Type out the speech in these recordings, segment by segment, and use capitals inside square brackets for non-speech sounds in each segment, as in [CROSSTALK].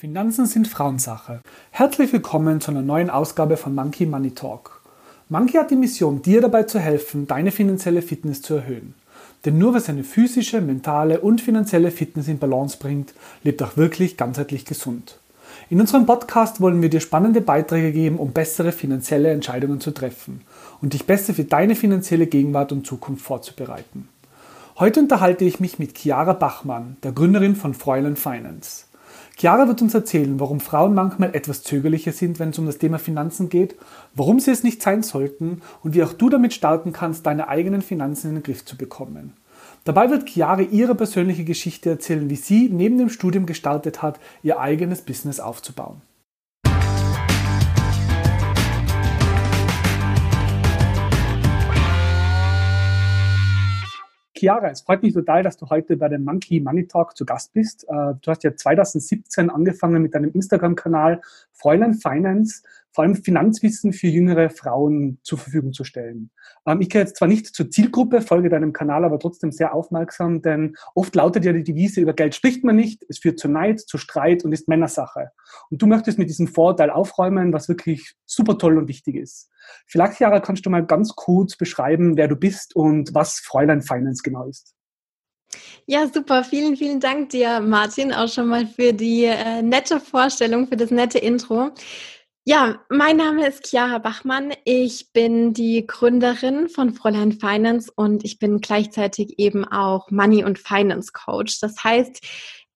Finanzen sind Frauensache. Herzlich willkommen zu einer neuen Ausgabe von Monkey Money Talk. Monkey hat die Mission, dir dabei zu helfen, deine finanzielle Fitness zu erhöhen. Denn nur wer seine physische, mentale und finanzielle Fitness in Balance bringt, lebt auch wirklich ganzheitlich gesund. In unserem Podcast wollen wir dir spannende Beiträge geben, um bessere finanzielle Entscheidungen zu treffen und dich besser für deine finanzielle Gegenwart und Zukunft vorzubereiten. Heute unterhalte ich mich mit Chiara Bachmann, der Gründerin von Fräulein Finance. Chiara wird uns erzählen, warum Frauen manchmal etwas zögerlicher sind, wenn es um das Thema Finanzen geht, warum sie es nicht sein sollten und wie auch du damit starten kannst, deine eigenen Finanzen in den Griff zu bekommen. Dabei wird Chiara ihre persönliche Geschichte erzählen, wie sie neben dem Studium gestartet hat, ihr eigenes Business aufzubauen. Chiara, es freut mich total, dass du heute bei dem Monkey Money Talk zu Gast bist. Äh, du hast ja 2017 angefangen mit deinem Instagram-Kanal Fräulein Finance vor allem Finanzwissen für jüngere Frauen zur Verfügung zu stellen. Ähm, ich gehöre jetzt zwar nicht zur Zielgruppe, folge deinem Kanal aber trotzdem sehr aufmerksam, denn oft lautet ja die Devise, über Geld spricht man nicht, es führt zu Neid, zu Streit und ist Männersache. Und du möchtest mit diesem Vorurteil aufräumen, was wirklich super toll und wichtig ist. Vielleicht, Jara, kannst du mal ganz kurz beschreiben, wer du bist und was Fräulein Finance genau ist. Ja, super. Vielen, vielen Dank dir, Martin, auch schon mal für die äh, nette Vorstellung, für das nette Intro. Ja, mein Name ist Chiara Bachmann. Ich bin die Gründerin von Fräulein Finance und ich bin gleichzeitig eben auch Money- und Finance Coach. Das heißt,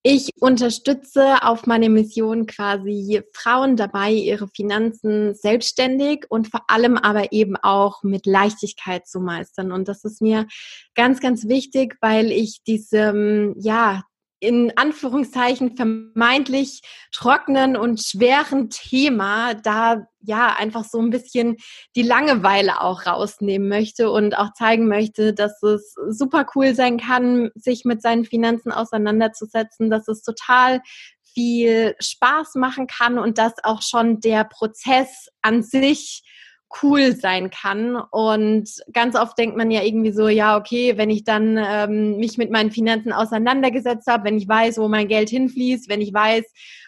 ich unterstütze auf meine Mission quasi Frauen dabei, ihre Finanzen selbstständig und vor allem aber eben auch mit Leichtigkeit zu meistern. Und das ist mir ganz, ganz wichtig, weil ich diesem, ja, in Anführungszeichen vermeintlich trockenen und schweren Thema da ja einfach so ein bisschen die Langeweile auch rausnehmen möchte und auch zeigen möchte, dass es super cool sein kann, sich mit seinen Finanzen auseinanderzusetzen, dass es total viel Spaß machen kann und dass auch schon der Prozess an sich cool sein kann. Und ganz oft denkt man ja irgendwie so, ja, okay, wenn ich dann ähm, mich mit meinen Finanzen auseinandergesetzt habe, wenn ich weiß, wo mein Geld hinfließt, wenn ich weiß,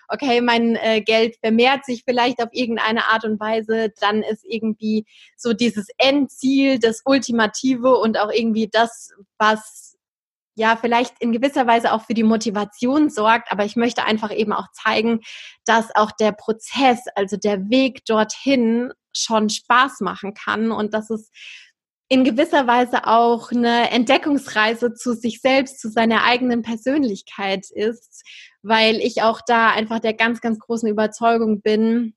okay, mein äh, Geld vermehrt sich vielleicht auf irgendeine Art und Weise, dann ist irgendwie so dieses Endziel, das Ultimative und auch irgendwie das, was ja vielleicht in gewisser Weise auch für die Motivation sorgt, aber ich möchte einfach eben auch zeigen, dass auch der Prozess, also der Weg dorthin schon Spaß machen kann und dass es in gewisser Weise auch eine Entdeckungsreise zu sich selbst, zu seiner eigenen Persönlichkeit ist, weil ich auch da einfach der ganz, ganz großen Überzeugung bin,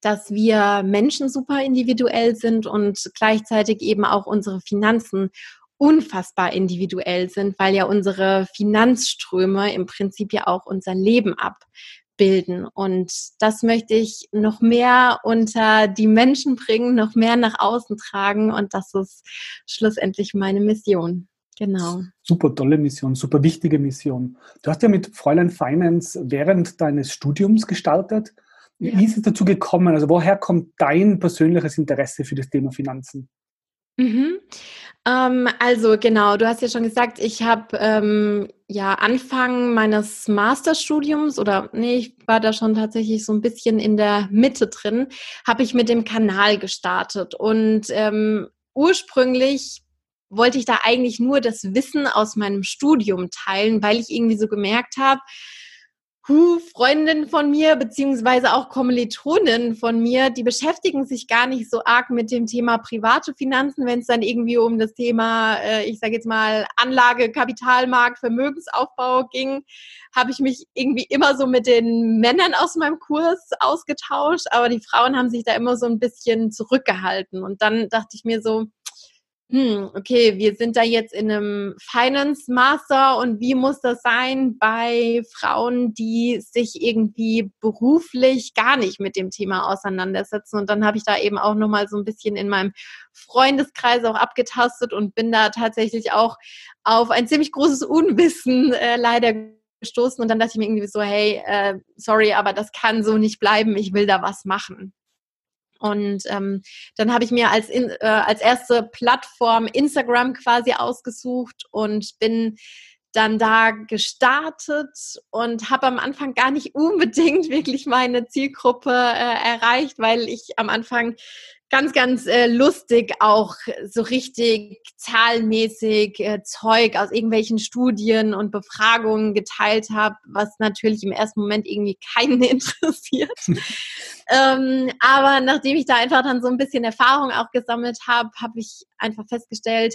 dass wir Menschen super individuell sind und gleichzeitig eben auch unsere Finanzen unfassbar individuell sind, weil ja unsere Finanzströme im Prinzip ja auch unser Leben ab bilden. Und das möchte ich noch mehr unter die Menschen bringen, noch mehr nach außen tragen. Und das ist schlussendlich meine Mission. Genau. Super tolle Mission, super wichtige Mission. Du hast ja mit Fräulein Finance während deines Studiums gestartet. Wie ja. ist es dazu gekommen? Also woher kommt dein persönliches Interesse für das Thema Finanzen? Mhm. Ähm, also genau, du hast ja schon gesagt, ich habe ähm, ja Anfang meines Masterstudiums oder nee, ich war da schon tatsächlich so ein bisschen in der Mitte drin, habe ich mit dem Kanal gestartet. Und ähm, ursprünglich wollte ich da eigentlich nur das Wissen aus meinem Studium teilen, weil ich irgendwie so gemerkt habe, huh, Freundinnen von mir, beziehungsweise auch Kommilitoninnen von mir, die beschäftigen sich gar nicht so arg mit dem Thema private Finanzen, wenn es dann irgendwie um das Thema, äh, ich sage jetzt mal, Anlage, Kapitalmarkt, Vermögensaufbau ging, habe ich mich irgendwie immer so mit den Männern aus meinem Kurs ausgetauscht, aber die Frauen haben sich da immer so ein bisschen zurückgehalten. Und dann dachte ich mir so, hm, okay, wir sind da jetzt in einem Finance Master und wie muss das sein bei Frauen, die sich irgendwie beruflich gar nicht mit dem Thema auseinandersetzen? Und dann habe ich da eben auch nochmal so ein bisschen in meinem Freundeskreis auch abgetastet und bin da tatsächlich auch auf ein ziemlich großes Unwissen äh, leider gestoßen. Und dann dachte ich mir irgendwie so, hey, äh, sorry, aber das kann so nicht bleiben, ich will da was machen. Und ähm, dann habe ich mir als, in, äh, als erste Plattform Instagram quasi ausgesucht und bin dann da gestartet und habe am Anfang gar nicht [LAUGHS] unbedingt wirklich meine Zielgruppe äh, erreicht, weil ich am Anfang ganz, ganz äh, lustig auch so richtig zahlenmäßig äh, Zeug aus irgendwelchen Studien und Befragungen geteilt habe, was natürlich im ersten Moment irgendwie keinen [LAUGHS] interessiert. ähm, aber nachdem ich da einfach dann so ein bisschen Erfahrung auch gesammelt habe, habe ich einfach festgestellt,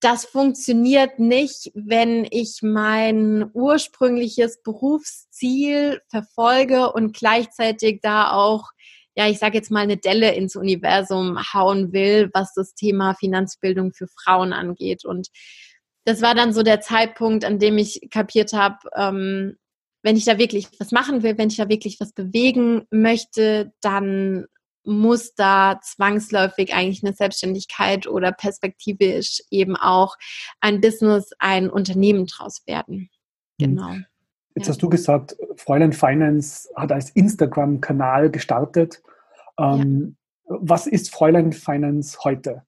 das funktioniert nicht, wenn ich mein ursprüngliches Berufsziel verfolge und gleichzeitig da auch ja, ich sage jetzt mal, eine Delle ins Universum hauen will, was das Thema Finanzbildung für Frauen angeht. Und das war dann so der Zeitpunkt, an dem ich kapiert habe, ähm, wenn ich da wirklich was machen will, wenn ich da wirklich was bewegen möchte, dann muss da zwangsläufig eigentlich eine Selbstständigkeit oder perspektivisch eben auch ein Business, ein Unternehmen draus werden. Hm. Genau. Jetzt ja. hast du gesagt, Fräulein Finance hat als Instagram-Kanal gestartet. Ähm, ja. Was ist Fräulein Finance heute?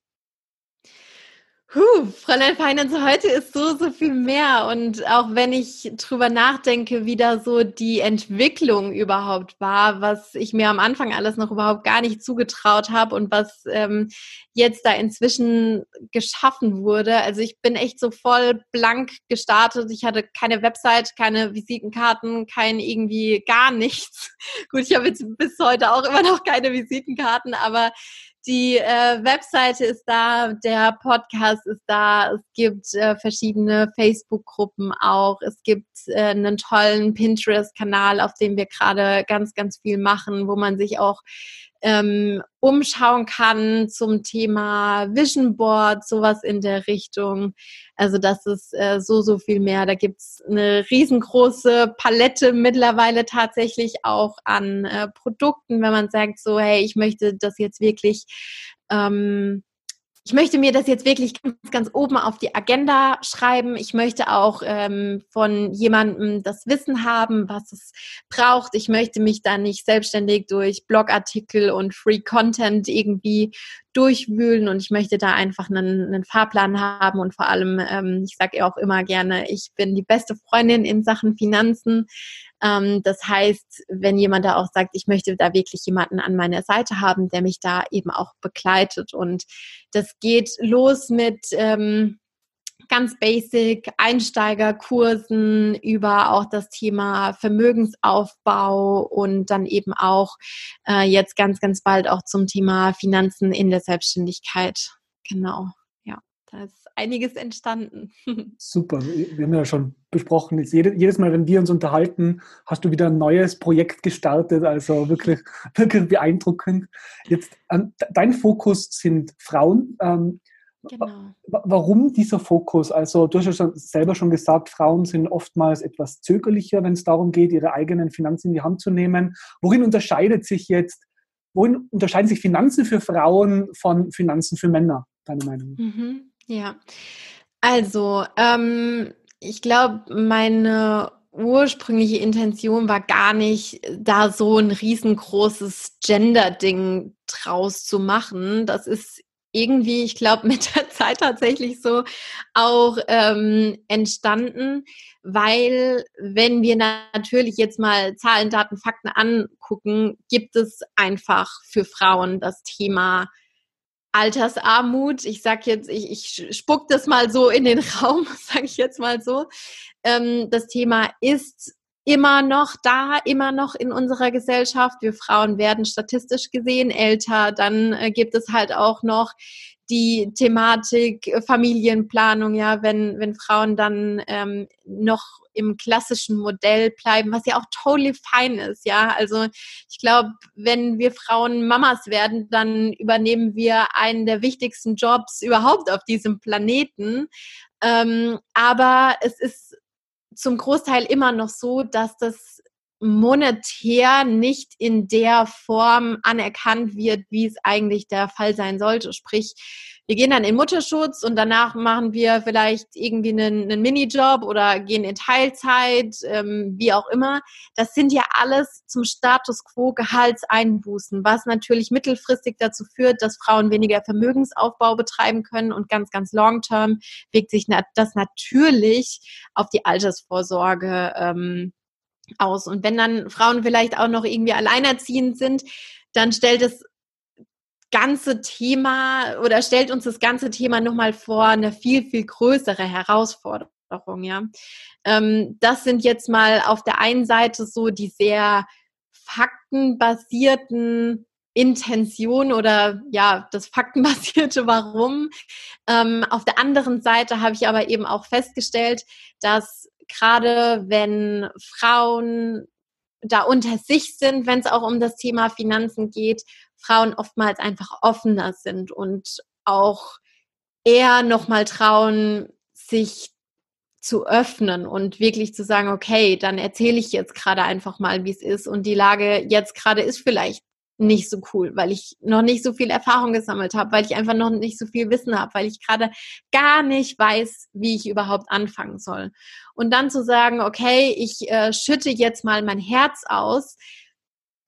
Huh, Fräulein Finance heute ist so, so viel mehr. Und auch wenn ich drüber nachdenke, wie da so die Entwicklung überhaupt war, was ich mir am Anfang alles noch überhaupt gar nicht zugetraut habe und was ähm, jetzt da inzwischen geschaffen wurde. Also ich bin echt so voll blank gestartet. Ich hatte keine Website, keine Visitenkarten, kein irgendwie gar nichts. [LAUGHS] Gut, ich habe jetzt bis heute auch immer noch keine Visitenkarten, aber die äh, Webseite ist da, der Podcast ist da, es gibt äh, verschiedene Facebook-Gruppen auch, es gibt äh, einen tollen Pinterest-Kanal, auf dem wir gerade ganz, ganz viel machen, wo man sich auch ähm, umschauen kann zum Thema Vision Board, sowas in der Richtung. Also das ist äh, so, so viel mehr. Da gibt's eine riesengroße Palette mittlerweile tatsächlich auch an äh, Produkten, wenn man sagt, so, hey, ich möchte das jetzt wirklich ähm, ich möchte mir das jetzt wirklich ganz, ganz oben auf die Agenda schreiben. Ich möchte auch ähm, von jemandem das Wissen haben, was es braucht. Ich möchte mich da nicht selbstständig durch Blogartikel und Free Content irgendwie durchwühlen und ich möchte da einfach einen, einen Fahrplan haben und vor allem, ähm, ich sage auch immer gerne, ich bin die beste Freundin in Sachen Finanzen. Ähm, das heißt, wenn jemand da auch sagt, ich möchte da wirklich jemanden an meiner Seite haben, der mich da eben auch begleitet. Und das geht los mit ähm, ganz basic Einsteigerkursen über auch das Thema Vermögensaufbau und dann eben auch äh, jetzt ganz, ganz bald auch zum Thema Finanzen in der Selbstständigkeit. Genau, da ist einiges entstanden. [LAUGHS] Super, wir haben ja schon besprochen, jedes Mal, wenn wir uns unterhalten, hast du wieder ein neues Projekt gestartet, also wirklich, [LAUGHS] wirklich beeindruckend. Jetzt, dein Fokus sind Frauen. Ähm, genau. Warum dieser Fokus? Also du hast ja schon, selber schon gesagt, Frauen sind oftmals etwas zögerlicher, wenn es darum geht, ihre eigenen Finanzen in die Hand zu nehmen. Worin unterscheidet sich jetzt, worin unterscheiden sich Finanzen für Frauen von Finanzen für Männer, deine Meinung? Mhm. Ja, also ähm, ich glaube, meine ursprüngliche Intention war gar nicht, da so ein riesengroßes Gender-Ding draus zu machen. Das ist irgendwie, ich glaube, [LAUGHS] mit der Zeit tatsächlich so auch ähm, entstanden, weil wenn wir natürlich jetzt mal Zahlen, Daten, Fakten angucken, gibt es einfach für Frauen das Thema Altersarmut. Ich sag jetzt, ich, ich spuck das mal so in den [LAUGHS] Raum, sage ich jetzt mal so. Ähm, das Thema ist immer noch da, immer noch in unserer Gesellschaft. Wir Frauen werden statistisch gesehen älter. Dann äh, gibt es halt auch noch die Thematik äh, Familienplanung, ja, wenn, wenn Frauen dann ähm, noch im klassischen Modell bleiben, was ja auch totally fine ist, ja. Also ich glaube, wenn wir Frauen Mamas werden, dann übernehmen wir einen der wichtigsten Jobs überhaupt auf diesem Planeten. Ähm, aber es ist zum Großteil immer noch so, dass das monetär nicht in der Form anerkannt wird, wie es eigentlich der Fall sein sollte. Sprich, wir gehen dann in Mutterschutz und danach machen wir vielleicht irgendwie einen, einen Minijob oder gehen in Teilzeit, ähm, wie auch immer. Das sind ja alles zum Status quo Gehaltseinbußen, was natürlich mittelfristig dazu führt, dass Frauen weniger Vermögensaufbau betreiben können und ganz, ganz long term wirkt sich das natürlich auf die Altersvorsorge ähm, aus. Und wenn dann Frauen vielleicht auch noch irgendwie alleinerziehend sind, dann stellt es ganze Thema oder stellt uns das ganze Thema nochmal vor eine viel, viel größere Herausforderung, ja. Ähm, das sind jetzt mal auf der einen Seite so die sehr faktenbasierten Intention oder ja, das faktenbasierte Warum. Ähm, auf der anderen Seite habe ich aber eben auch festgestellt, dass gerade wenn Frauen da unter sich sind, wenn es auch um das Thema Finanzen geht, Frauen oftmals einfach offener sind und auch eher nochmal trauen, sich zu öffnen und wirklich zu sagen, okay, dann erzähle ich jetzt gerade einfach mal, wie es ist und die Lage jetzt gerade ist vielleicht nicht so cool, weil ich noch nicht so viel Erfahrung gesammelt habe, weil ich einfach noch nicht so viel Wissen habe, weil ich gerade gar nicht weiß, wie ich überhaupt anfangen soll. Und dann zu sagen, okay, ich äh, schütte jetzt mal mein Herz aus.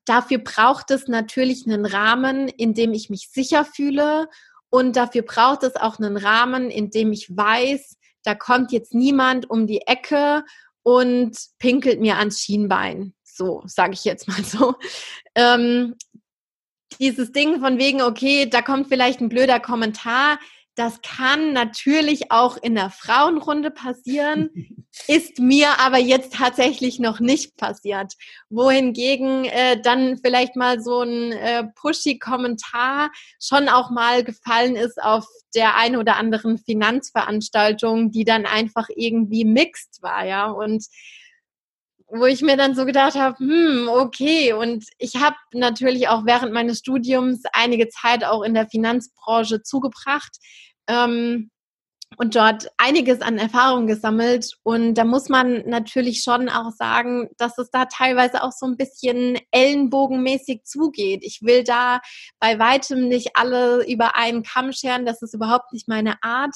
Dafür braucht es natürlich einen Rahmen, in dem ich mich sicher fühle. Und dafür braucht es auch einen Rahmen, in dem ich weiß, da kommt jetzt niemand um die Ecke und pinkelt mir ans Schienbein. So, sage ich jetzt mal so. Ähm, dieses Ding von wegen, okay, da kommt vielleicht ein blöder Kommentar. Das kann natürlich auch in der Frauenrunde passieren, [LAUGHS] ist mir aber jetzt tatsächlich noch nicht passiert. Wohingegen äh, dann vielleicht mal so ein äh, pushy Kommentar schon auch mal gefallen ist auf der einen oder anderen Finanzveranstaltung, die dann einfach irgendwie mixed war, ja. Und wo ich mir dann so gedacht habe, hm, okay. Und ich habe natürlich auch während meines Studiums einige Zeit auch in der Finanzbranche zugebracht ähm, und dort einiges an Erfahrung gesammelt. Und da muss man natürlich schon auch sagen, dass es da teilweise auch so ein bisschen ellenbogenmäßig zugeht. Ich will da bei weitem nicht alle über einen Kamm scheren. Das ist überhaupt nicht meine Art.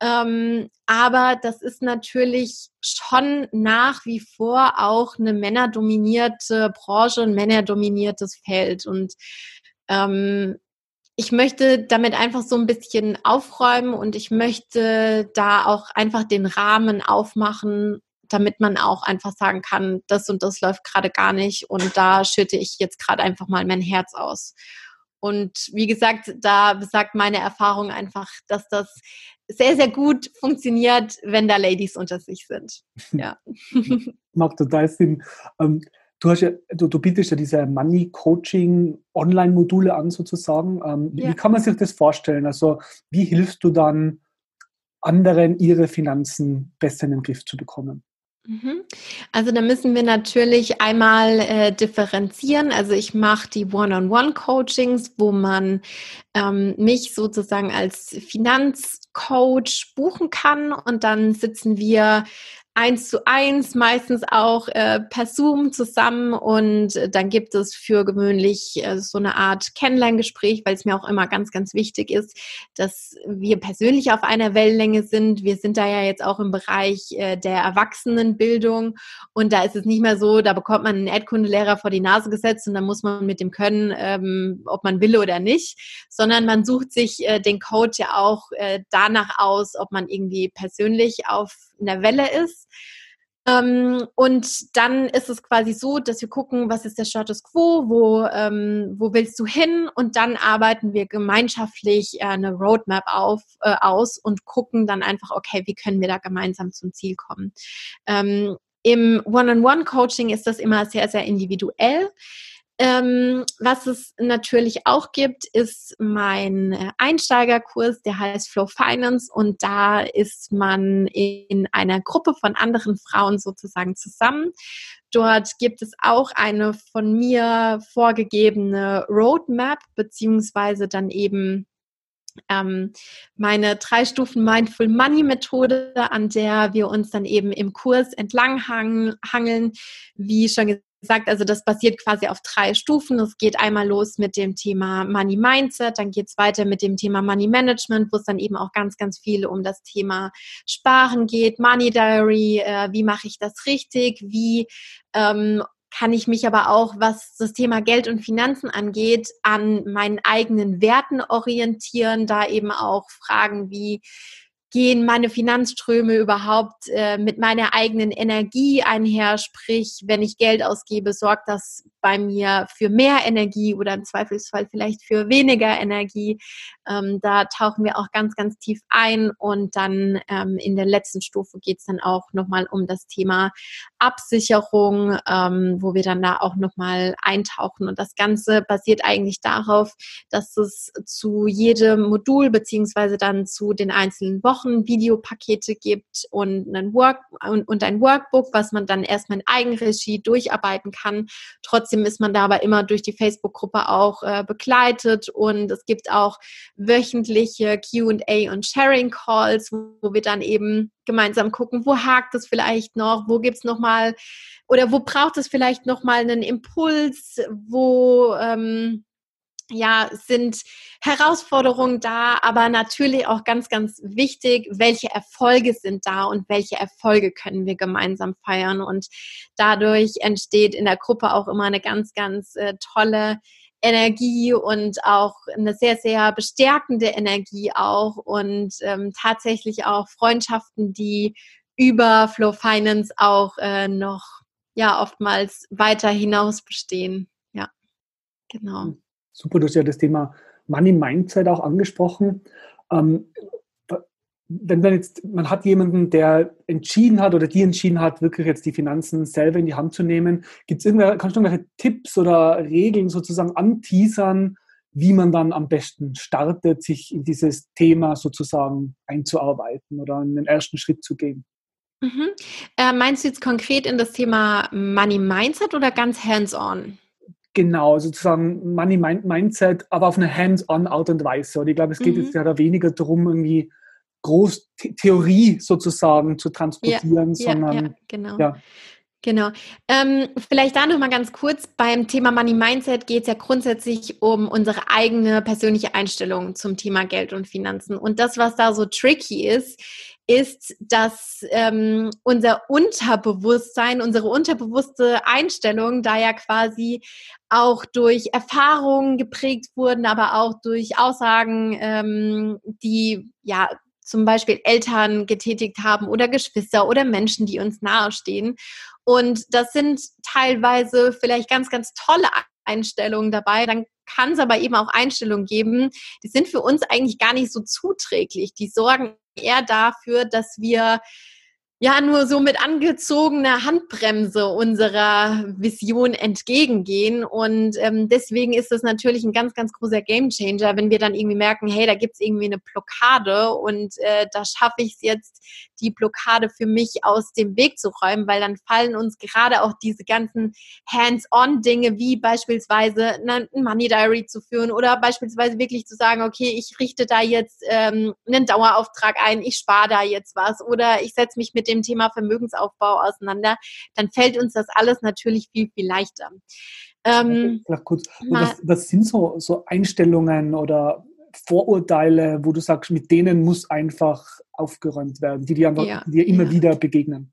Ähm, aber das ist natürlich schon nach wie vor auch eine männerdominierte Branche, ein männerdominiertes Feld. Und ähm, ich möchte damit einfach so ein bisschen aufräumen und ich möchte da auch einfach den Rahmen aufmachen, damit man auch einfach sagen kann, das und das läuft gerade gar nicht und da schütte ich jetzt gerade einfach mal mein Herz aus. Und wie gesagt, da besagt meine Erfahrung einfach, dass das sehr, sehr gut funktioniert, wenn da Ladies unter sich sind. Ja. [LAUGHS] Macht total Sinn. Ähm, du, hast ja, du, du bietest ja diese Money-Coaching-Online-Module an, sozusagen. Ähm, ja. Wie kann man sich das vorstellen? Also, wie hilfst du dann anderen, ihre Finanzen besser in den Griff zu bekommen? Mhm. Also da müssen wir natürlich einmal äh, differenzieren. Also ich mache die One-on-One-Coachings, wo man ähm, mich sozusagen als Finanzcoach buchen kann und dann sitzen wir eins zu eins, meistens auch äh, per Zoom zusammen. Und äh, dann gibt es für gewöhnlich äh, so eine Art Kennenlerngespräch, weil es mir auch immer ganz, ganz wichtig ist, dass wir persönlich auf einer Wellenlänge sind. Wir sind da ja jetzt auch im Bereich äh, der Erwachsenenbildung. Und da ist es nicht mehr so, da bekommt man einen Erdkundelehrer vor die Nase gesetzt und dann muss man mit dem können, ähm, ob man will oder nicht, sondern man sucht sich äh, den Coach ja auch äh, danach aus, ob man irgendwie persönlich auf in der Welle ist. Ähm, und dann ist es quasi so, dass wir gucken, was ist der Status quo, wo, ähm, wo willst du hin? Und dann arbeiten wir gemeinschaftlich äh, eine Roadmap auf, äh, aus und gucken dann einfach, okay, wie können wir da gemeinsam zum Ziel kommen? Ähm, Im One-on-One-Coaching ist das immer sehr, sehr individuell. Ähm, was es natürlich auch gibt, ist mein äh, Einsteigerkurs, der heißt Flow Finance und da ist man in einer Gruppe von anderen Frauen sozusagen zusammen. Dort gibt es auch eine von mir vorgegebene Roadmap beziehungsweise dann eben ähm, meine drei Stufen Mindful Money Methode, an der wir uns dann eben im Kurs entlang hangeln. Wie schon gesagt, also das basiert quasi auf drei Stufen. Es geht einmal los mit dem Thema Money Mindset, dann geht es weiter mit dem Thema Money Management, wo es dann eben auch ganz, ganz viel um das Thema Sparen geht, Money Diary, äh, wie mache ich das richtig, wie ähm, kann ich mich aber auch, was das Thema Geld und Finanzen angeht, an meinen eigenen Werten orientieren, da eben auch Fragen wie gehen meine Finanzströme überhaupt äh, mit meiner eigenen Energie einher? Sprich, wenn ich Geld ausgebe, sorgt das bei mir für mehr Energie oder im Zweifelsfall vielleicht für weniger Energie. Ähm, da tauchen wir auch ganz, ganz tief ein und dann ähm, in der letzten Stufe geht es dann auch nochmal um das Thema Absicherung, ähm, wo wir dann da auch nochmal eintauchen. Und das Ganze basiert eigentlich darauf, dass es zu jedem Modul beziehungsweise dann zu den einzelnen Wochen Videopakete gibt und, ein Work und, und ein Workbook, was man dann erstmal in Eigenregie durcharbeiten kann. Trotzdem ist man da aber immer durch die Facebook-Gruppe auch äh, begleitet und es gibt auch wöchentliche QA und Sharing Calls, wo, wo wir dann eben gemeinsam gucken, wo hakt es vielleicht noch, wo gibt es nochmal oder wo braucht es vielleicht nochmal einen Impuls, wo ähm, ja, sind Herausforderungen da, aber natürlich auch ganz, ganz wichtig, welche Erfolge sind da und welche Erfolge können wir gemeinsam feiern. Und dadurch entsteht in der Gruppe auch immer eine ganz, ganz äh, tolle Energie und auch eine sehr, sehr bestärkende Energie auch und ähm, tatsächlich auch Freundschaften, die über Flow Finance auch äh, noch ja oftmals weiter hinaus bestehen. Ja, genau. Super, du hast ja das Thema Money Mindset auch angesprochen. Ähm, wenn man jetzt, man hat jemanden, der entschieden hat oder die entschieden hat, wirklich jetzt die Finanzen selber in die Hand zu nehmen, gibt es irgendwelche, kannst du irgendwelche Tipps oder Regeln sozusagen anteasern, wie man dann am besten startet, sich in dieses Thema sozusagen einzuarbeiten oder einen ersten Schritt zu gehen? Mhm. Äh, meinst du jetzt konkret in das Thema Money Mindset oder ganz hands-on? Genau, sozusagen Money Mindset, aber auf eine hands-on Art und Weise. Und ich glaube, es geht mhm. jetzt ja da weniger darum, irgendwie groß Theorie sozusagen zu transportieren, ja, sondern ja, ja, genau. Ja. Genau. Ähm, vielleicht da noch mal ganz kurz. Beim Thema Money Mindset geht es ja grundsätzlich um unsere eigene persönliche Einstellung zum Thema Geld und Finanzen. Und das, was da so tricky ist, ist, dass ähm, unser Unterbewusstsein, unsere unterbewusste Einstellung da ja quasi auch durch Erfahrungen geprägt wurden, aber auch durch Aussagen, ähm, die ja zum Beispiel Eltern getätigt haben oder Geschwister oder Menschen, die uns nahestehen. Und das sind teilweise vielleicht ganz, ganz tolle Einstellungen dabei. Dann kann es aber eben auch Einstellungen geben, die sind für uns eigentlich gar nicht so zuträglich. Die sorgen eher dafür, dass wir ja nur so mit angezogener Handbremse unserer Vision entgegengehen. Und ähm, deswegen ist das natürlich ein ganz, ganz großer Gamechanger, wenn wir dann irgendwie merken, hey, da gibt's irgendwie eine Blockade und äh, da schaffe ich es jetzt, die Blockade für mich aus dem Weg zu räumen, weil dann fallen uns gerade auch diese ganzen Hands-on-Dinge, wie beispielsweise ein Money Diary zu führen oder beispielsweise wirklich zu sagen, okay, ich richte da jetzt ähm, einen Dauerauftrag ein, ich spare da jetzt was oder ich setze mich mit dem Thema Vermögensaufbau auseinander, dann fällt uns das alles natürlich viel, viel leichter. Ähm, kurz, was, was, sind so, so Einstellungen oder Vorurteile, wo du sagst, mit denen muss einfach aufgeräumt werden, die dir, einfach, ja, dir immer ja. wieder begegnen?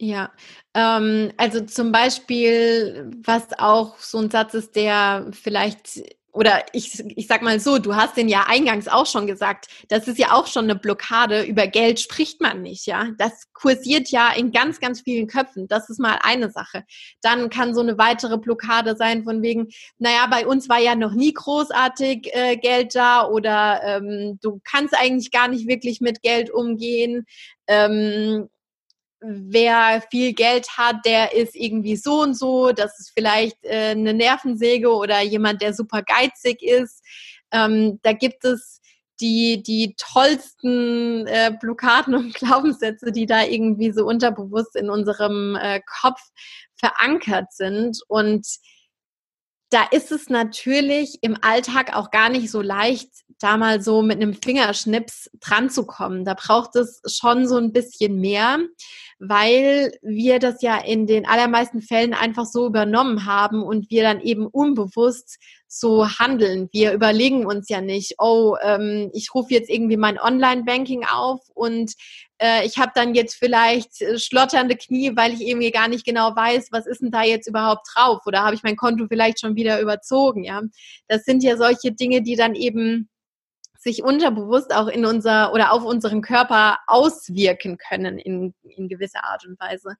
Ja, ähm, also zum Beispiel, was auch so ein Satz ist, der vielleicht oder ich, ich sag mal so, du hast den ja eingangs auch schon gesagt, das ist ja auch schon eine Blockade, über Geld spricht man nicht, ja. Das kursiert ja in ganz, ganz vielen Köpfen. Das ist mal eine Sache. Dann kann so eine weitere Blockade sein von wegen, naja, bei uns war ja noch nie großartig äh, Geld da oder ähm, du kannst eigentlich gar nicht wirklich mit Geld umgehen. Ähm, wer viel Geld hat, der ist irgendwie so und so, das ist vielleicht äh, eine Nervensäge oder jemand, der super geizig ist. Ähm, da gibt es die, die tollsten äh, Blockaden [LAUGHS] und Glaubenssätze, die da irgendwie so unterbewusst in unserem äh, Kopf verankert sind. Und da ist es natürlich im Alltag auch gar nicht so leicht, da mal so mit einem Fingerschnips dran zu kommen. Da braucht es schon so ein bisschen mehr, weil wir das ja in den allermeisten Fällen einfach so übernommen haben und wir dann eben unbewusst so handeln. Wir überlegen uns ja nicht, oh, ähm, ich rufe jetzt irgendwie mein Online-Banking auf und äh, ich habe dann jetzt vielleicht äh, schlotternde Knie, weil ich irgendwie gar nicht genau weiß, was ist denn da jetzt überhaupt drauf oder habe ich mein Konto vielleicht schon wieder überzogen. Ja, das sind ja solche Dinge, die dann eben sich unterbewusst auch in unser oder auf unseren Körper auswirken können in, in gewisser Art und Weise.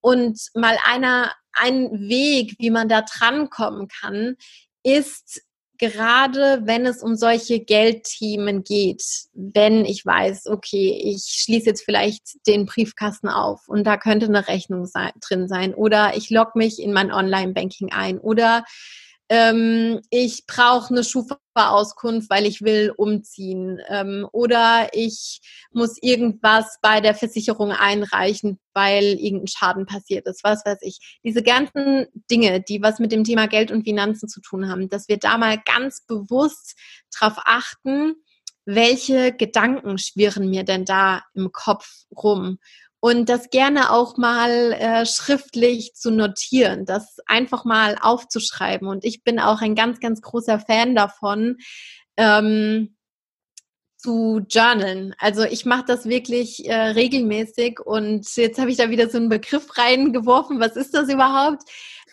Und mal einer, ein Weg, wie man da drankommen kann, ist gerade wenn es um solche Geldthemen geht, wenn ich weiß, okay, ich schließe jetzt vielleicht den Briefkasten auf und da könnte eine Rechnung sein, drin sein oder ich logge mich in mein Online-Banking ein oder ähm, ich brauche eine Schufa-Auskunft, weil ich will umziehen ähm, oder ich muss irgendwas bei der Versicherung einreichen, weil irgendein Schaden passiert ist, was weiß ich. Diese ganzen Dinge, die was mit dem Thema Geld und Finanzen zu tun haben, dass wir da mal ganz bewusst drauf achten, welche Gedanken schwirren mir denn da im Kopf rum und das gerne auch mal äh, schriftlich zu notieren, das einfach mal aufzuschreiben. Und ich bin auch ein ganz, ganz großer Fan davon, ähm, zu journalen. Also ich mache das wirklich äh, regelmäßig und jetzt habe ich da wieder so einen Begriff reingeworfen. Was ist das überhaupt?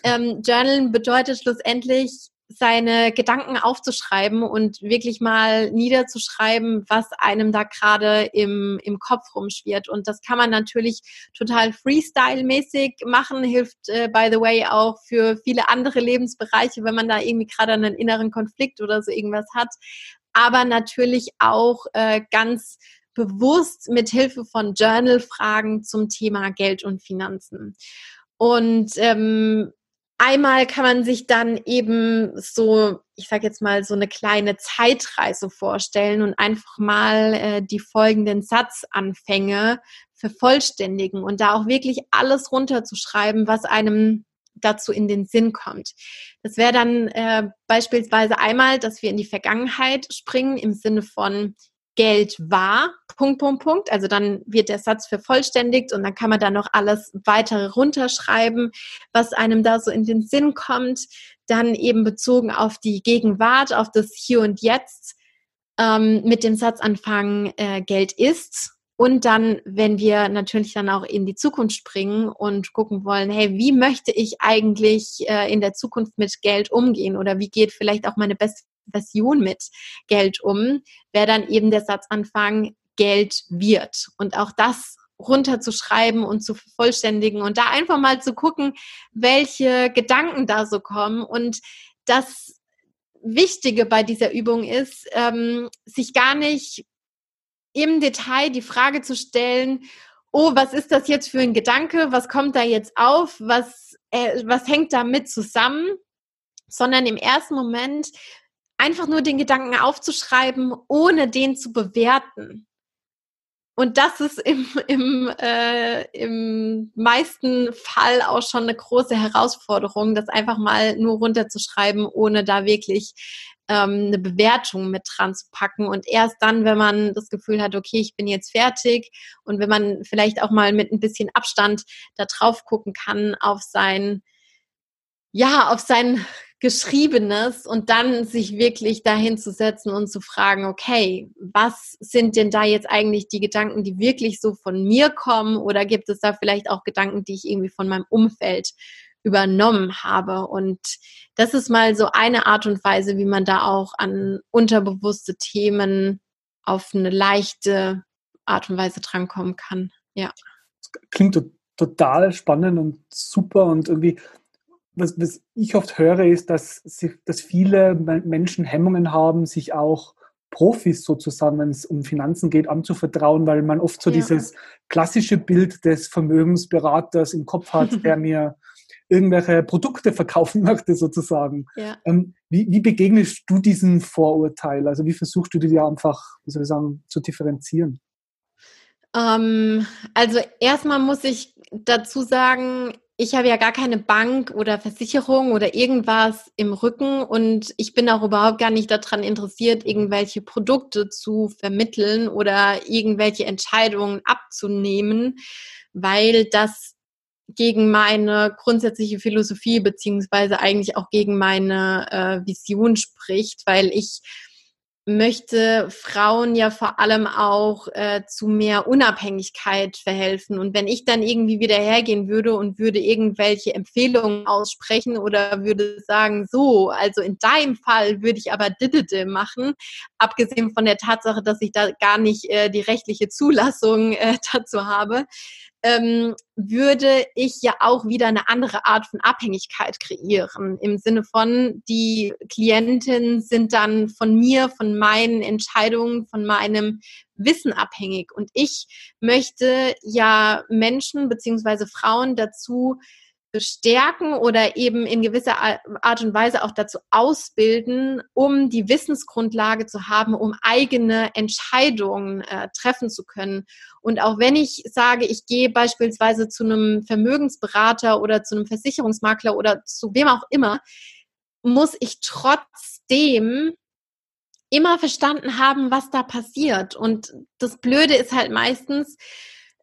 Ähm, Journalen bedeutet schlussendlich seine Gedanken aufzuschreiben und wirklich mal niederzuschreiben, was einem da gerade im, im Kopf rumschwirrt. Und das kann man natürlich total Freestyle-mäßig machen, hilft, äh, by the way, auch für viele andere Lebensbereiche, wenn man da irgendwie gerade einen inneren Konflikt oder so irgendwas hat. Aber natürlich auch äh, ganz bewusst mit Hilfe von Journal-Fragen zum Thema Geld und Finanzen. Und ähm, Einmal kann man sich dann eben so, ich sage jetzt mal, so eine kleine Zeitreise vorstellen und einfach mal äh, die folgenden Satzanfänge vervollständigen und da auch wirklich alles runterzuschreiben, was einem dazu in den Sinn kommt. Das wäre dann äh, beispielsweise einmal, dass wir in die Vergangenheit springen im Sinne von Geld war, Punkt, Punkt, Punkt. Also dann wird der Satz vervollständigt und dann kann man da noch alles weitere runterschreiben, was einem da so in den Sinn kommt. Dann eben bezogen auf die Gegenwart, auf das Hier und Jetzt ähm, mit dem Satz anfangen, äh, Geld ist. Und dann, wenn wir natürlich dann auch in die Zukunft springen und gucken wollen, hey, wie möchte ich eigentlich äh, in der Zukunft mit Geld umgehen oder wie geht vielleicht auch meine beste Version mit Geld um, wäre dann eben der Satzanfang Geld wird. Und auch das runterzuschreiben und zu vervollständigen und da einfach mal zu gucken, welche Gedanken da so kommen. Und das Wichtige bei dieser Übung ist, ähm, sich gar nicht im Detail die Frage zu stellen, oh, was ist das jetzt für ein Gedanke? Was kommt da jetzt auf? Was, äh, was hängt damit zusammen? Sondern im ersten Moment einfach nur den Gedanken aufzuschreiben, ohne den zu bewerten. Und das ist im, im, äh, im meisten Fall auch schon eine große Herausforderung, das einfach mal nur runterzuschreiben, ohne da wirklich ähm, eine Bewertung mit dran zu packen. Und erst dann, wenn man das Gefühl hat, okay, ich bin jetzt fertig und wenn man vielleicht auch mal mit ein bisschen Abstand da drauf gucken kann auf sein, ja, auf sein Geschriebenes und dann sich wirklich dahin zu setzen und zu fragen, okay, was sind denn da jetzt eigentlich die Gedanken, die wirklich so von mir kommen oder gibt es da vielleicht auch Gedanken, die ich irgendwie von meinem Umfeld übernommen habe? Und das ist mal so eine Art und Weise, wie man da auch an unterbewusste Themen auf eine leichte Art und Weise drankommen kann. Ja. Klingt total spannend und super und irgendwie was, was ich oft höre, ist, dass, sich, dass viele Menschen Hemmungen haben, sich auch Profis sozusagen, wenn es um Finanzen geht, anzuvertrauen, weil man oft so ja. dieses klassische Bild des Vermögensberaters im Kopf hat, [LAUGHS] der mir irgendwelche Produkte verkaufen [LAUGHS] möchte sozusagen. Ja. Ähm, wie, wie, begegnest du diesem Vorurteil? Also wie versuchst du dir einfach, wie soll ich sagen, zu differenzieren? Ähm, also erstmal muss ich dazu sagen, ich habe ja gar keine Bank oder Versicherung oder irgendwas im Rücken und ich bin auch überhaupt gar nicht daran interessiert, irgendwelche Produkte zu vermitteln oder irgendwelche Entscheidungen abzunehmen, weil das gegen meine grundsätzliche Philosophie beziehungsweise eigentlich auch gegen meine äh, Vision spricht, weil ich möchte Frauen ja vor allem auch äh, zu mehr Unabhängigkeit verhelfen. Und wenn ich dann irgendwie wieder hergehen würde und würde irgendwelche Empfehlungen aussprechen oder würde sagen, so, also in deinem Fall würde ich aber Didede machen, abgesehen von der Tatsache, dass ich da gar nicht äh, die rechtliche Zulassung äh, [LAUGHS] dazu habe, ähm, würde ich ja auch wieder eine andere Art von Abhängigkeit kreieren. Im Sinne von, die Klientinnen sind dann von mir, von meinen Entscheidungen, von meinem Wissen abhängig. Und ich möchte ja Menschen beziehungsweise Frauen dazu bestärken oder eben in gewisser Art und Weise auch dazu ausbilden, um die Wissensgrundlage zu haben, um eigene Entscheidungen äh, treffen zu können. Und auch wenn ich sage, ich gehe beispielsweise zu einem Vermögensberater oder zu einem Versicherungsmakler oder zu wem auch immer, muss ich trotzdem immer verstanden haben, was da passiert. Und das Blöde ist halt meistens,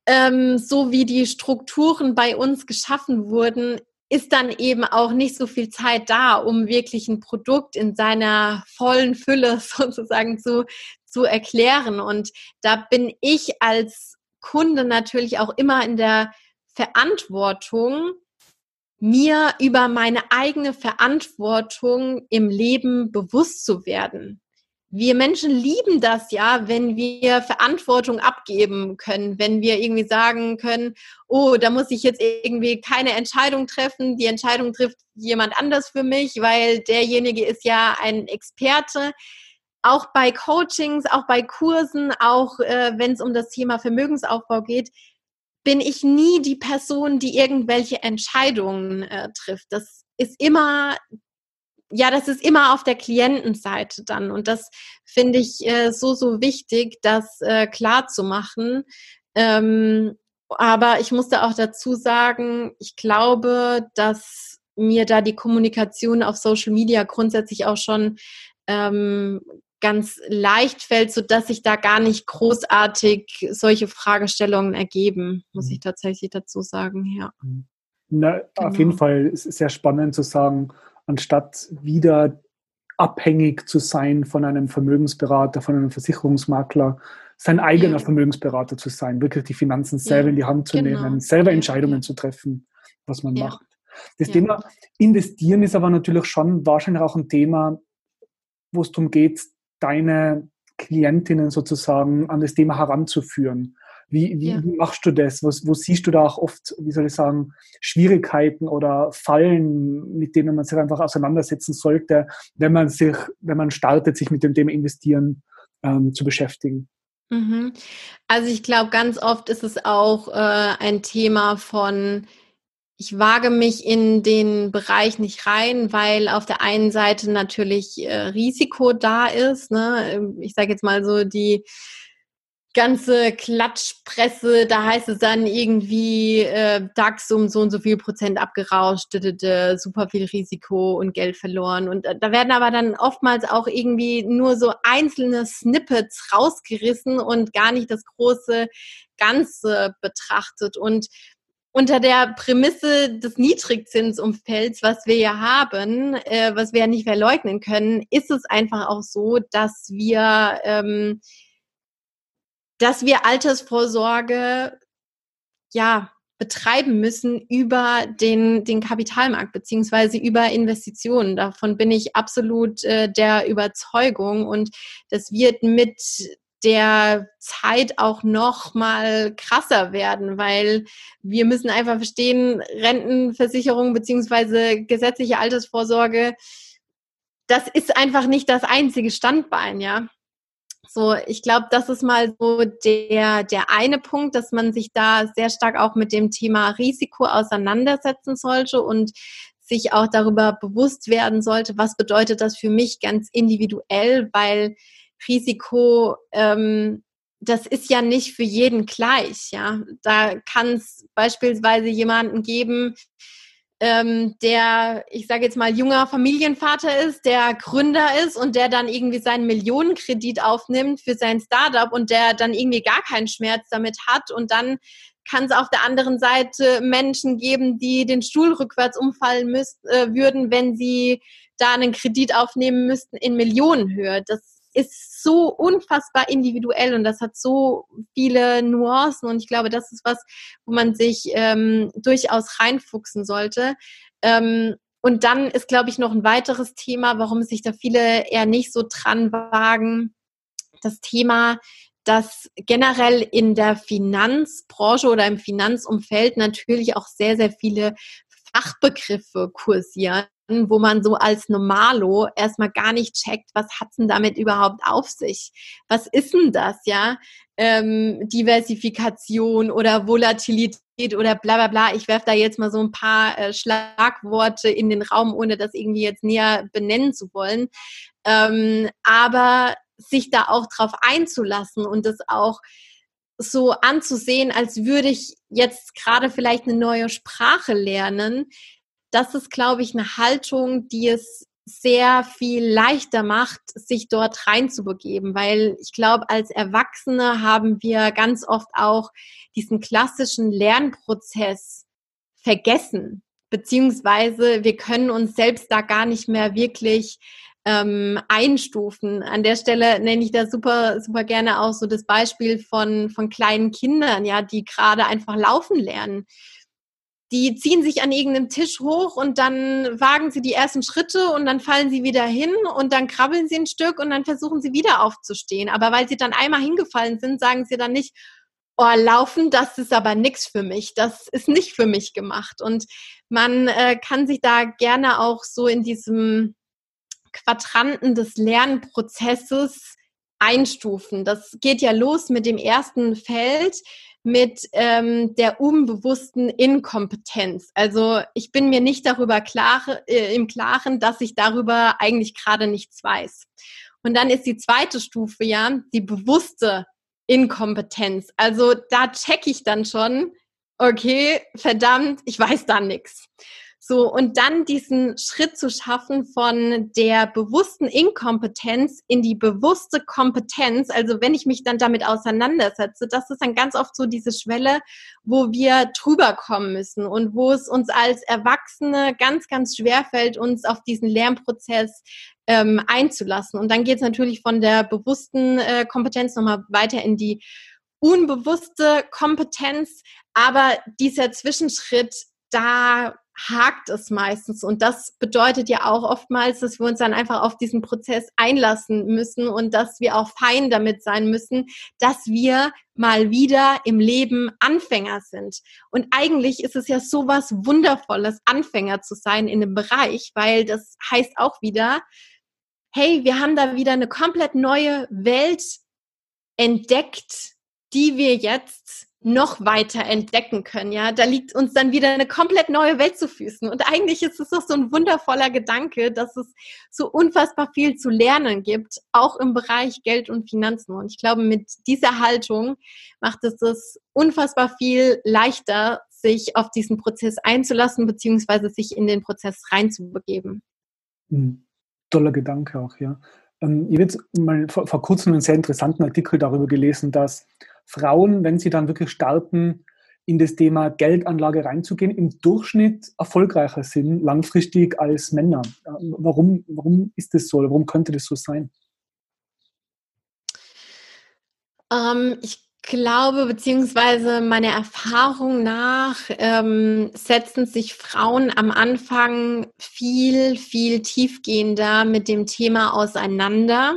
ähm, so wie die Strukturen bei uns geschaffen wurden, ist dann eben auch nicht so viel Zeit da, um wirklich ein Produkt in seiner vollen Fülle [LAUGHS] sozusagen zu, zu erklären. Und da bin ich als Kunde natürlich auch immer in der Verantwortung, mir über meine eigene Verantwortung im Leben bewusst zu werden wir Menschen lieben das ja, wenn wir Verantwortung abgeben können, wenn wir irgendwie sagen können, oh, da muss ich jetzt irgendwie keine Entscheidung treffen, die Entscheidung trifft jemand anders für mich, weil derjenige ist ja ein Experte. Auch bei Coachings, auch bei Kursen, auch äh, wenn es um das Thema Vermögensaufbau geht, bin ich nie die Person, die irgendwelche Entscheidungen äh, trifft. Das ist immer ja, das ist immer auf der Klientenseite dann. Und das finde ich äh, so, so wichtig, das äh, klar zu machen. Ähm, aber ich musste auch dazu sagen, ich glaube, dass mir da die Kommunikation auf Social Media grundsätzlich auch schon ähm, ganz leicht fällt, so dass sich da gar nicht großartig solche Fragestellungen ergeben, muss mhm. ich tatsächlich dazu sagen, ja. Mhm. Na, genau. Auf jeden. Fall ist es sehr spannend zu sagen, anstatt wieder abhängig zu sein von einem Vermögensberater, von einem Versicherungsmakler, sein eigener ja. Vermögensberater zu sein, wirklich die Finanzen selber ja, in die Hand zu genau. nehmen, selber Entscheidungen zu treffen, was man macht. Das Thema Investieren ist aber natürlich schon wahrscheinlich auch ein Thema, wo es darum geht, deine Klientinnen sozusagen an das Thema heranzuführen. Wie, wie, ja. wie machst du das? Was, wo siehst du da auch oft, wie soll ich sagen, Schwierigkeiten oder Fallen, mit denen man sich einfach auseinandersetzen sollte, wenn man sich, wenn man startet, sich mit dem Thema Investieren ähm, zu beschäftigen? Mhm. Also ich glaube, ganz oft ist es auch äh, ein Thema von, ich wage mich in den Bereich nicht rein, weil auf der einen Seite natürlich äh, Risiko da ist. Ne? Ich sage jetzt mal so, die ganze Klatschpresse, da heißt es dann irgendwie äh, DAX um so und so viel Prozent abgerauscht, super viel Risiko und Geld verloren. Und äh, da werden aber dann oftmals auch irgendwie nur so einzelne Snippets rausgerissen und gar nicht das große Ganze betrachtet. Und unter der Prämisse des Niedrigzinsumfelds, was wir ja haben, äh, was wir ja nicht verleugnen können, ist es einfach auch so, dass wir ähm, dass wir Altersvorsorge ja betreiben müssen über den, den Kapitalmarkt beziehungsweise über Investitionen. Davon bin ich absolut äh, der Überzeugung und das wird mit der Zeit auch noch mal krasser werden, weil wir müssen einfach verstehen, Rentenversicherung beziehungsweise gesetzliche Altersvorsorge, das ist einfach nicht das einzige Standbein, ja. So, ich glaube, das ist mal so der, der eine Punkt, dass man sich da sehr stark auch mit dem Thema Risiko auseinandersetzen sollte und sich auch darüber bewusst werden sollte, was bedeutet das für mich ganz individuell, weil Risiko ähm, das ist ja nicht für jeden gleich, ja. Da kann es beispielsweise jemanden geben, ähm, der, ich sage jetzt mal, junger Familienvater ist, der Gründer ist und der dann irgendwie seinen Millionenkredit aufnimmt für sein Startup und der dann irgendwie gar keinen Schmerz damit hat und dann kann es auf der anderen Seite Menschen geben, die den Stuhl rückwärts umfallen müssten, äh, würden, wenn sie da einen Kredit aufnehmen müssten in Millionenhöhe. Das ist so unfassbar individuell und das hat so viele Nuancen und ich glaube, das ist was, wo man sich ähm, durchaus reinfuchsen sollte. Ähm, und dann ist, glaube ich, noch ein weiteres Thema, warum sich da viele eher nicht so dran wagen. Das Thema, dass generell in der Finanzbranche oder im Finanzumfeld natürlich auch sehr, sehr viele Fachbegriffe kursieren, wo man so als Normalo erstmal gar nicht checkt, was hat's denn damit überhaupt auf sich? Was ist denn das, ja? Ähm, Diversifikation oder Volatilität oder bla bla bla. Ich werfe da jetzt mal so ein paar äh, Schlagworte in den Raum, ohne das irgendwie jetzt näher benennen zu wollen. Ähm, aber sich da auch drauf einzulassen und das auch so anzusehen, als würde ich jetzt gerade vielleicht eine neue Sprache lernen, das ist, glaube ich, eine Haltung, die es sehr viel leichter macht, sich dort reinzubegeben, weil ich glaube, als Erwachsene haben wir ganz oft auch diesen klassischen Lernprozess vergessen, beziehungsweise wir können uns selbst da gar nicht mehr wirklich ähm, einstufen. An der Stelle nenne ich da super, super gerne auch so das Beispiel von, von kleinen Kindern, ja, die gerade einfach laufen lernen die ziehen sich an irgendeinem Tisch hoch und dann wagen sie die ersten Schritte und dann fallen sie wieder hin und dann krabbeln sie ein Stück und dann versuchen sie wieder aufzustehen. Aber weil sie dann einmal hingefallen sind, sagen sie dann nicht, oh, laufen, das ist aber nichts für mich, das ist nicht für mich gemacht. Und man äh, kann sich da gerne auch so in diesem Quadranten des Lernprozesses einstufen. Das geht ja los mit dem ersten Feld mit ähm, der unbewussten Inkompetenz. Also ich bin mir nicht darüber klar, äh, im Klaren, dass ich darüber eigentlich gerade nichts weiß. Und dann ist die zweite Stufe ja die bewusste Inkompetenz. Also da checke ich dann schon, okay, verdammt, ich weiß da nichts. So, und dann diesen Schritt zu schaffen von der bewussten Inkompetenz in die bewusste Kompetenz. Also wenn ich mich dann damit auseinandersetze, das ist dann ganz oft so diese Schwelle, wo wir drüber kommen müssen und wo es uns als Erwachsene ganz, ganz schwer fällt, uns auf diesen Lernprozess ähm, einzulassen. Und dann geht es natürlich von der bewussten äh, Kompetenz nochmal weiter in die unbewusste Kompetenz. Aber dieser Zwischenschritt, da hakt es meistens. Und das bedeutet ja auch oftmals, dass wir uns dann einfach auf diesen Prozess einlassen müssen und dass wir auch fein damit sein müssen, dass wir mal wieder im Leben Anfänger sind. Und eigentlich ist es ja so was Wundervolles, Anfänger zu sein in dem Bereich, weil das heißt auch wieder, hey, wir haben da wieder eine komplett neue Welt entdeckt, die wir jetzt noch weiter entdecken können. Ja, da liegt uns dann wieder eine komplett neue Welt zu Füßen. Und eigentlich ist es doch so ein wundervoller Gedanke, dass es so unfassbar viel zu lernen gibt, auch im Bereich Geld und Finanzen. Und ich glaube, mit dieser Haltung macht es es unfassbar viel leichter, sich auf diesen Prozess einzulassen, beziehungsweise sich in den Prozess reinzubegeben. Mhm. Toller Gedanke auch, ja. Ähm, ich habe jetzt mal vor, vor kurzem einen sehr interessanten Artikel darüber gelesen, dass Frauen, wenn sie dann wirklich starten, in das Thema Geldanlage reinzugehen, im Durchschnitt erfolgreicher sind langfristig als Männer. Warum, warum ist das so warum könnte das so sein? Ähm, ich glaube, beziehungsweise meiner Erfahrung nach ähm, setzen sich Frauen am Anfang viel, viel tiefgehender mit dem Thema auseinander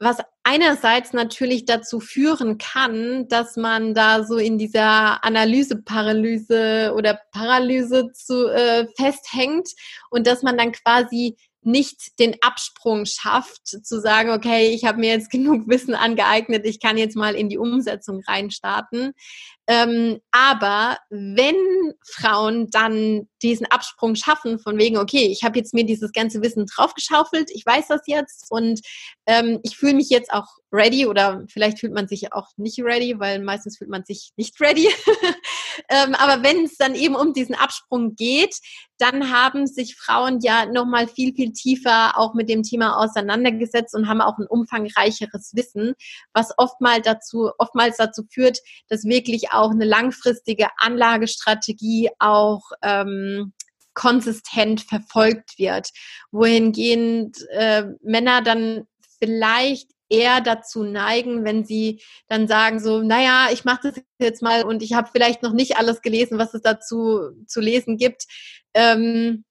was einerseits natürlich dazu führen kann, dass man da so in dieser Analyseparalyse oder Paralyse zu äh, festhängt und dass man dann quasi nicht den Absprung schafft, zu sagen, okay, ich habe mir jetzt [LAUGHS] genug Wissen angeeignet, ich kann jetzt mal in die Umsetzung reinstarten. Ähm, aber wenn Frauen dann diesen Absprung schaffen, von wegen, okay, ich habe jetzt mir dieses ganze Wissen draufgeschaufelt, ich weiß das jetzt und ähm, ich fühle mich jetzt auch ready oder vielleicht fühlt man sich auch nicht ready, weil meistens fühlt man sich nicht ready. [LAUGHS] ähm, aber wenn es dann eben um diesen Absprung geht, dann haben sich Frauen ja nochmal viel, viel tiefer auch mit dem Thema auseinandergesetzt und haben auch ein umfangreicheres Wissen, was oftmals dazu, oftmals dazu führt, dass wirklich auch eine langfristige Anlagestrategie auch ähm, konsistent verfolgt wird. Wohingehend äh, Männer dann vielleicht eher dazu neigen, wenn sie dann sagen so, naja, ich mache das jetzt mal und ich habe vielleicht noch nicht alles gelesen, was es dazu zu lesen gibt, ähm,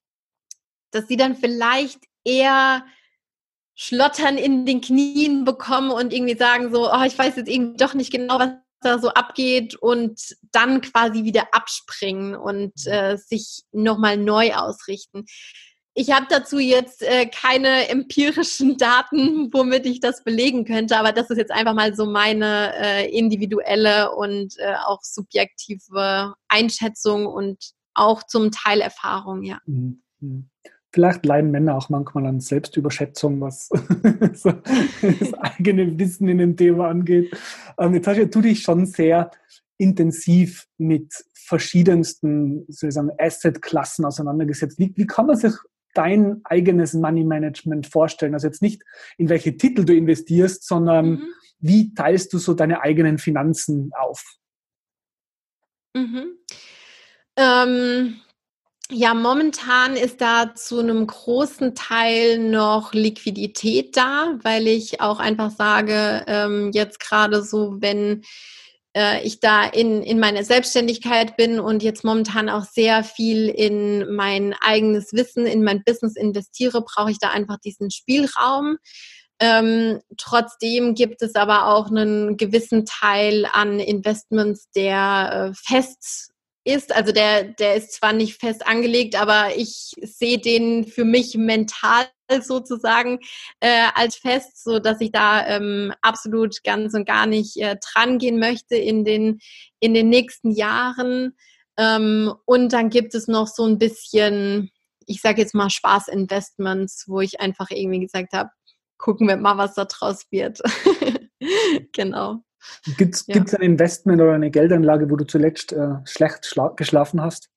dass sie dann vielleicht eher Schlottern in den Knien bekommen und irgendwie sagen so, oh, ich weiß jetzt irgendwie doch nicht genau, was da so abgeht und dann quasi wieder abspringen und äh, sich nochmal neu ausrichten. Ich habe dazu jetzt äh, keine empirischen Daten, womit ich das belegen könnte, aber das ist jetzt einfach mal so meine äh, individuelle und äh, auch subjektive Einschätzung und auch zum Teil Erfahrung, ja. Mhm. mhm. Vielleicht leiden Männer auch manchmal an Selbstüberschätzung, was [LAUGHS] das eigene Wissen in dem Thema angeht. Ähm, jetzt hast du dich schon sehr intensiv mit verschiedensten sozusagen Asset-Klassen auseinandergesetzt. Wie, wie kann man sich dein eigenes Money Management vorstellen? Also jetzt nicht, in welche Titel du investierst, sondern mhm. wie teilst du so deine eigenen Finanzen auf? Mhm. Ähm, ja, momentan ist da zu einem großen Teil noch Liquidität da, weil ich auch einfach sage, ähm, jetzt gerade so, wenn äh, ich da in, in meiner Selbstständigkeit bin und jetzt momentan auch sehr viel in mein eigenes Wissen, in mein Business investiere, brauche ich da einfach diesen Spielraum. Ähm, trotzdem gibt es aber auch einen gewissen Teil an Investments, der äh, fest ist. Also der, der ist zwar nicht fest angelegt, aber ich sehe den für mich mental sozusagen äh, als fest, so dass ich da ähm, absolut ganz und gar nicht äh, dran gehen möchte in den in den nächsten Jahren. Ähm, und dann gibt es noch so ein bisschen, ich sage jetzt mal Spaßinvestments, wo ich einfach irgendwie gesagt habe, gucken wir mal, was da draus wird. [LAUGHS] genau. Gibt es ja. ein Investment oder eine Geldanlage, wo du zuletzt äh, schlecht geschlafen hast?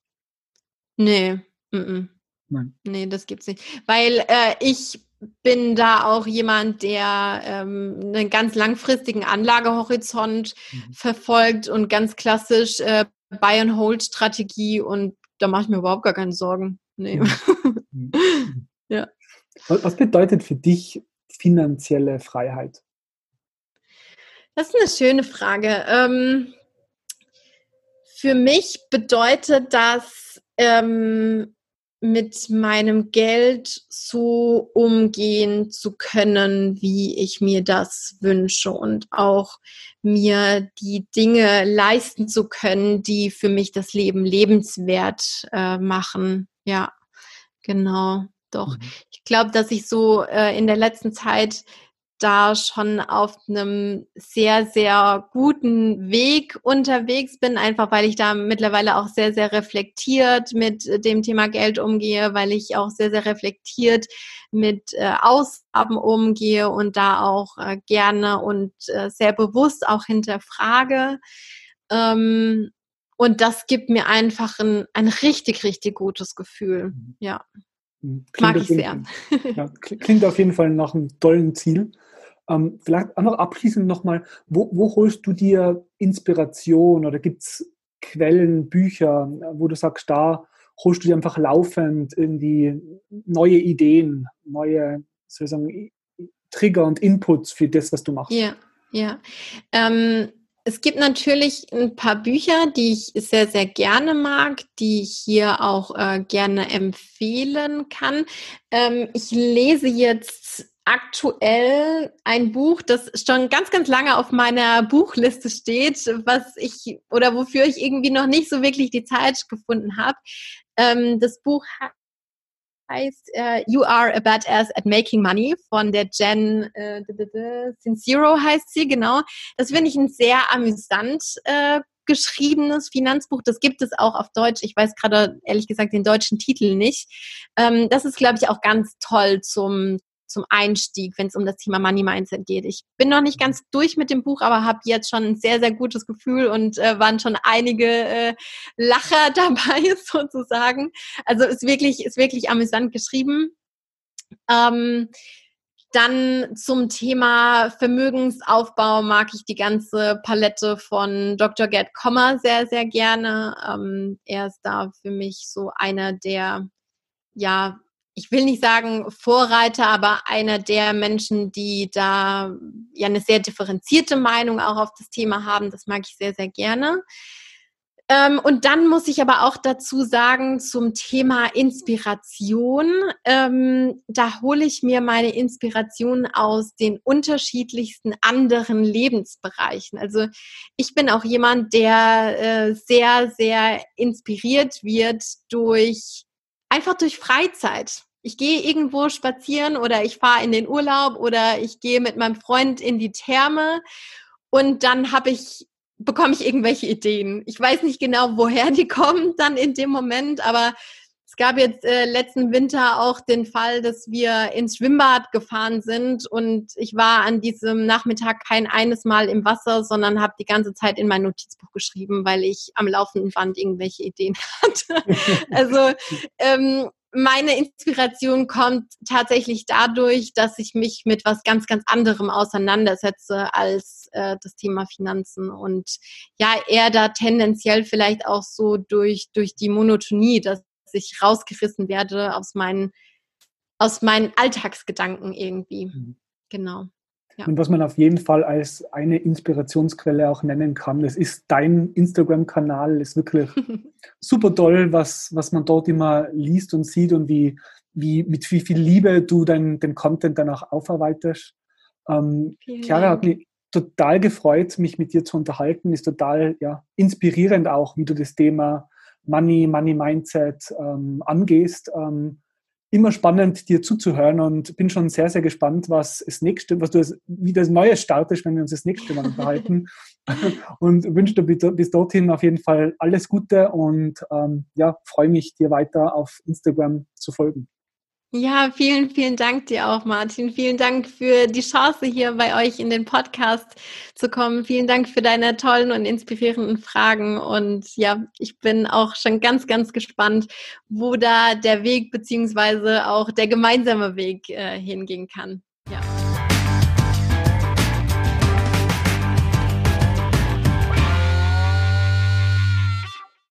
Nee. Mm -mm. Nein. Nee, das gibt's nicht. Weil äh, ich bin da auch jemand, der ähm, einen ganz langfristigen Anlagehorizont mhm. verfolgt und ganz klassisch äh, Buy-and-Hold-Strategie und da mache ich mir überhaupt gar keine Sorgen. Nee. Mhm. [LAUGHS] mhm. ja. Was bedeutet für dich finanzielle Freiheit? Das ist eine schöne Frage. Ähm, für mich bedeutet das, ähm, mit meinem Geld so umgehen zu können, wie ich mir das wünsche und auch mir die Dinge leisten zu können, die für mich das Leben lebenswert äh, machen. Ja, genau. Doch. Mhm. Ich glaube, dass ich so äh, in der letzten Zeit da schon auf einem sehr, sehr guten Weg unterwegs bin, einfach weil ich da mittlerweile auch sehr, sehr reflektiert mit dem Thema Geld umgehe, weil ich auch sehr, sehr reflektiert mit äh, Ausgaben umgehe und da auch äh, gerne und äh, sehr bewusst auch hinterfrage. Ähm, und das gibt mir einfach ein, ein richtig, richtig gutes Gefühl. Mhm. Ja. Klingt Mag ich sehr. [LAUGHS] Ja, klingt auf jeden Fall nach einem tollen Ziel. Ähm, vielleicht einfach abschließend nochmal, wo, wo holst du dir Inspiration oder gibt es Quellen, Bücher, wo du sagst, da holst du dir einfach laufend irgendwie neue Ideen, neue sozusagen Trigger und Inputs für das, was du machst? Ja, ja. Ähm, es gibt natürlich ein paar Bücher, die ich sehr, sehr gerne mag, die ich hier auch äh, gerne empfehlen kann. Ähm, ich lese jetzt aktuell ein Buch, das schon ganz, ganz lange auf meiner Buchliste steht, was ich oder wofür ich irgendwie noch nicht so wirklich die Zeit gefunden habe. Ähm, das Buch heißt äh, You Are a Badass at Making Money von der Jen äh, Sincero heißt sie, genau. Das finde ich ein sehr amüsant äh, geschriebenes Finanzbuch. Das gibt es auch auf Deutsch. Ich weiß gerade ehrlich gesagt den deutschen Titel nicht. Ähm, das ist, glaube ich, auch ganz toll zum zum Einstieg, wenn es um das Thema Money Mindset geht. Ich bin noch nicht ganz durch mit dem Buch, aber habe jetzt schon ein sehr, sehr gutes Gefühl und äh, waren schon einige äh, Lacher [LAUGHS] dabei sozusagen. Also ist wirklich, ist wirklich amüsant geschrieben. Ähm, dann zum Thema Vermögensaufbau mag ich die ganze Palette von Dr. Gerd Kommer sehr, sehr gerne. Ähm, er ist da für mich so einer der, ja, ich will nicht sagen Vorreiter, aber einer der Menschen, die da ja eine sehr differenzierte Meinung auch auf das Thema haben. Das mag ich sehr, sehr gerne. Ähm, und dann muss ich aber auch dazu sagen, zum Thema Inspiration, ähm, da hole ich mir meine Inspiration aus den unterschiedlichsten anderen Lebensbereichen. Also ich bin auch jemand, der äh, sehr, sehr inspiriert wird durch einfach durch Freizeit. Ich gehe irgendwo spazieren oder ich fahre in den Urlaub oder ich gehe mit meinem Freund in die Therme und dann habe ich bekomme ich irgendwelche Ideen. Ich weiß nicht genau, woher die kommen dann in dem Moment, aber gab jetzt äh, letzten Winter auch den Fall, dass wir ins Schwimmbad gefahren sind und ich war an diesem Nachmittag kein eines Mal im Wasser, sondern habe die ganze Zeit in mein Notizbuch geschrieben, weil ich am laufenden Band irgendwelche Ideen [LAUGHS] hatte. also ähm, meine Inspiration kommt tatsächlich dadurch, dass ich mich mit was ganz, ganz anderem auseinandersetze als äh, das Thema Finanzen und ja, eher da tendenziell vielleicht auch so durch, durch die Monotonie, dass ich rausgerissen werde aus meinen, aus meinen Alltagsgedanken irgendwie. Mhm. Genau. Ja. Und was man auf jeden Fall als eine Inspirationsquelle auch nennen kann, das ist dein Instagram-Kanal, ist wirklich [LAUGHS] super toll, was, was man dort immer liest und sieht und wie, wie, mit wie viel Liebe du dein, den Content danach aufarbeitest. Ähm, Chiara hat mich total gefreut, mich mit dir zu unterhalten, ist total ja, inspirierend auch, wie du das Thema Money, Money Mindset ähm, angehst. Ähm, immer spannend, dir zuzuhören und bin schon sehr, sehr gespannt, was das nächste, was du als, wie das Neue startest, wenn wir uns das nächste Mal unterhalten. [LAUGHS] und wünsche dir bis dorthin auf jeden Fall alles Gute und ähm, ja, freue mich, dir weiter auf Instagram zu folgen. Ja, vielen, vielen Dank dir auch, Martin. Vielen Dank für die Chance, hier bei euch in den Podcast zu kommen. Vielen Dank für deine tollen und inspirierenden Fragen. Und ja, ich bin auch schon ganz, ganz gespannt, wo da der Weg beziehungsweise auch der gemeinsame Weg äh, hingehen kann.